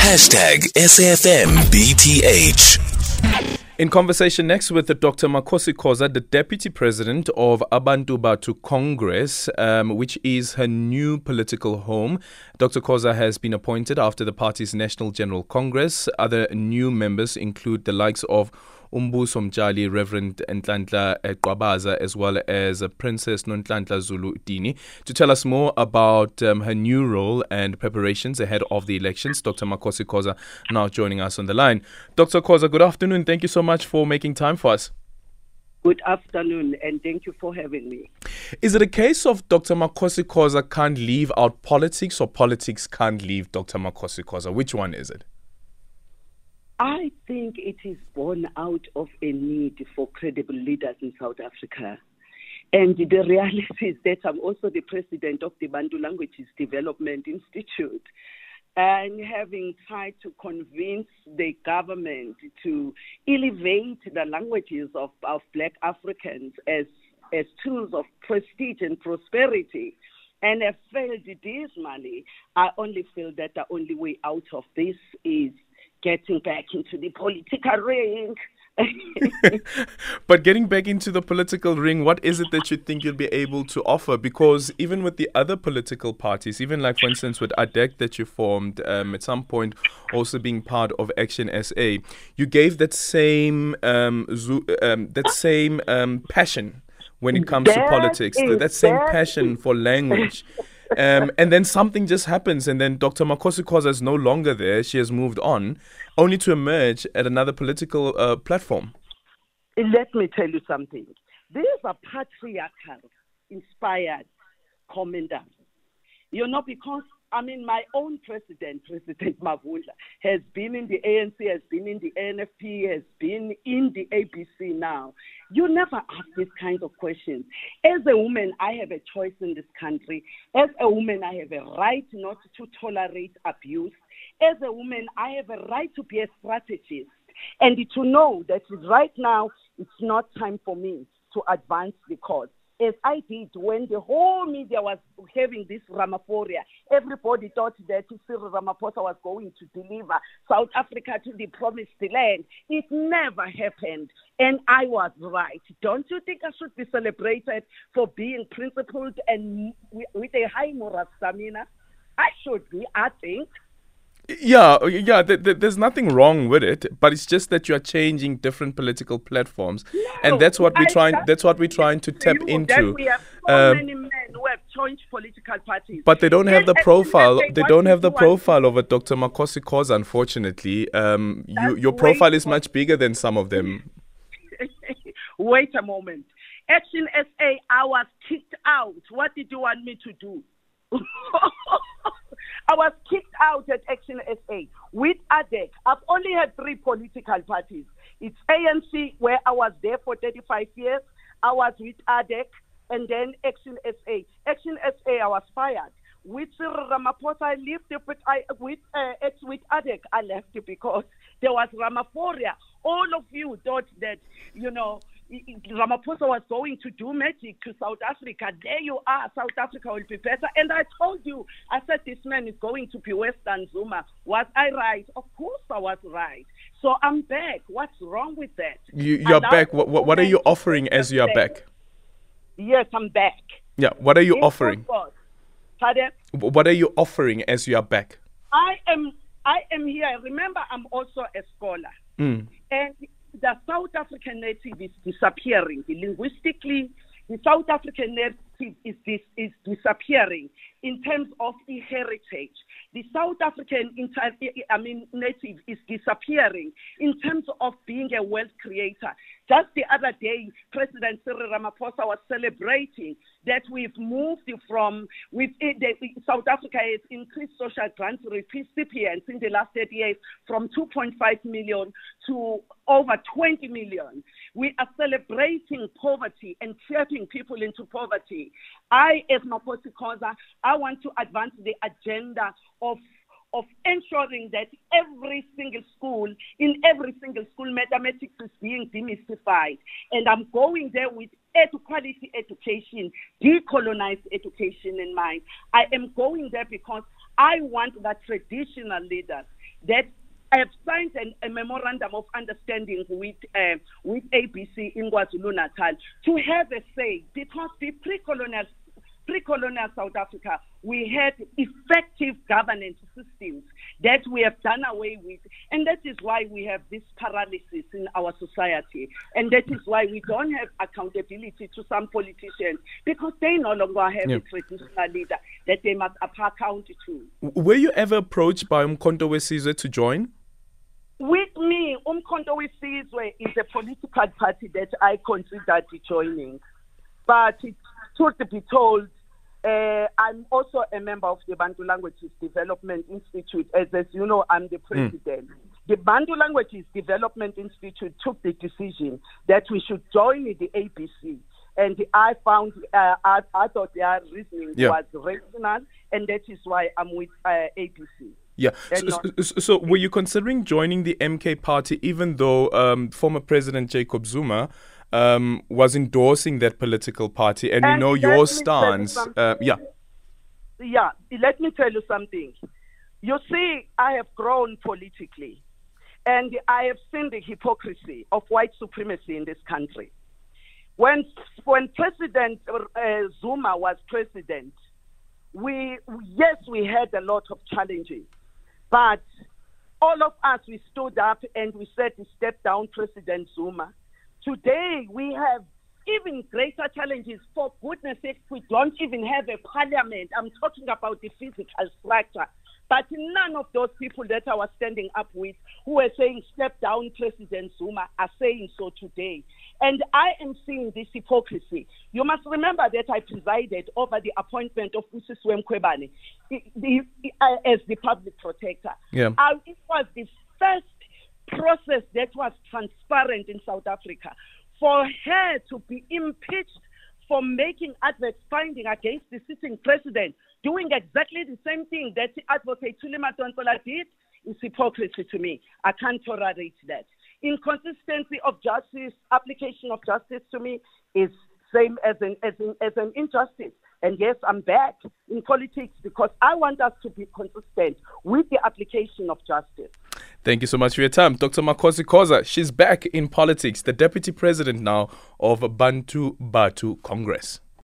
Hashtag SAFMBTH. In conversation next with Dr. Makhosi Khoza, the Deputy President of Abantu Batho Congress, um, which is her new political home. Dr. Khoza has been appointed after the party's National General Congress. Other new members include the likes of Umbuso Mtshali, Reverend Nhlanhla Gcwabaza, as well as Princess Nonhlanhla Zulu Dindi. To tell us more about um, her new role and preparations ahead of the elections, Dr. Makhosi Khoza now joining us on the line. Dr. Khoza, good afternoon. Thank you so much for making time for us. Good afternoon, and thank you for having me. Is it a case of Dr. Makhosi Khoza can't leave out politics, or politics can't leave Dr. Makhosi Khoza? Which one is it? I think it is born out of a need for credible leaders in South Africa. And the reality is that I'm also the president of the Bantu Languages Development Institute. And having tried to convince the government to elevate the languages of, of black Africans as, as tools of prestige and prosperity, and have failed dismally, I only feel that the only way out of this is getting back into the political ring. but getting back into the political ring, what is it that you think you'll be able to offer? Because even with the other political parties, even like for instance with ADEC that you formed um, at some point, also being part of Action SA, you gave that same um, zo- um, that same um, passion when it comes that to politics, that same that passion for language. Um, and then something just happens, and then Dr. Makhosi Khoza is no longer there. She has moved on, only to emerge at another political uh, platform. Let me tell you something. These are patriarchal inspired commanders. You know, because I mean, my own president, President Mavundla, has been in the ANC, has been in the NFP, has been in the ABC now. You never ask these kinds of questions. As a woman, I have a choice in this country. As a woman, I have a right not to tolerate abuse. As a woman, I have a right to be a strategist and to know that right now it's not time for me to advance the cause as I did when the whole media was having this Ramaphoria. Everybody thought that Cyril Ramaphosa was going to deliver South Africa to the promised land. It never happened. And I was right. Don't you think I should be celebrated for being principled and with a high moral stamina? I should be, I think. Yeah, yeah. Th- th- there's nothing wrong with it, but it's just that you are changing different political platforms, No, and that's what we're trying. That's what we're trying to tap you into. We have so Um, many men who have joined political parties. But they don't have the profile. They don't have the profile of a Dr. Makhosi Khoza, unfortunately. Um, you, your profile is much bigger than some of them. Wait a moment. Action SA, I was kicked out. What did you want me to do? I was kicked out at Action SA with ADEC. I've only had three political parties. It's ANC, where I was there for 35 years. I was with ADEC, and then Action SA. Action SA, I was fired. With Ramaphosa, I left, but I, with, uh, with ADEC, I left because there was Ramaphoria. All of you thought that, you know, Ramaphosa was going to do magic to South Africa. There you are. South Africa will be better. And I told you, I said this man is going to be worse than Zuma. Was I right? Of course I was right. So I'm back. What's wrong with that? You, you're Allow back. What, what, what are you offering as you are back? Yes, I'm back. Yeah. What are you In offering? football. Pardon? What are you offering as you are back? I am I am here. Remember, I'm also a scholar. Mm. And the South African native is disappearing. Linguistically, the South African native is, dis, is disappearing in terms of heritage. The South African inter, I mean, native is disappearing in terms of being a wealth creator. Just the other day, President Cyril Ramaphosa was celebrating that we've moved from, with eh, the, South Africa has increased social grant recipients in the last 30 years from 2.5 million to over 20 million. We are celebrating poverty and trapping people into poverty. I, as Makhosi I want to advance the agenda of of ensuring that every single school, in every single school, mathematics is being demystified. And I'm going there with quality education, decolonized education in mind. I am going there because I want the traditional leaders that I have signed an, a memorandum of understanding with uh, with ABC in KwaZulu Natal to have a say because the pre-colonial pre-colonial South Africa, we had effective governance systems that we have done away with. And that is why we have this paralysis in our society. And that is why we don't have accountability to some politicians because they no longer have yeah. a traditional leader that they must account to. Were you ever approached by Umkhonto we to join? With me, Umkhonto we is a political party that I considered joining. But it, truth be told, uh, I'm also a member of the Bantu Languages Development Institute. As, as you know, I'm the hmm. president. Mm. The Bantu Languages Development Institute took the decision that we should join the ABC. And I found, uh, I, I, thought their reasoning yeah. was rational, and that is why I'm with uh, ABC. Yeah. So, so, so, were you considering joining the MK party even though um, former President Jacob Zuma um, was endorsing that political party, and, and we know your stance. Uh, yeah. Yeah, let me tell you something. You see, I have grown politically, and I have seen the hypocrisy of white supremacy in this country. When when President uh, Zuma was president, we yes we had a lot of challenges, but all of us we stood up and we said, "Step down, President Zuma." Today, we have even greater challenges. For goodness sake, we don't even have a parliament. I'm talking about the physical structure. But none of those people that I was standing up with who were saying, step down, President Zuma, are saying so today. And I am seeing this hypocrisy. You must remember that I presided over the appointment of Busisiwe Mkhwebane as the public protector. Yeah. Uh, it was the first process that was transparent in South Africa. For her to be impeached for making adverse finding against the sitting president, doing exactly the same thing that Advocate Thuli Madonsela did, is hypocrisy to me. I can't tolerate that. Inconsistency of justice, application of justice to me is same as an, as an, as an injustice. And yes, I'm back in politics because I want us to be consistent with the application of justice. Thank you so much for your time. Dr. Makhosi Khoza, she's back in politics, the deputy president now of Bantu Batho Congress.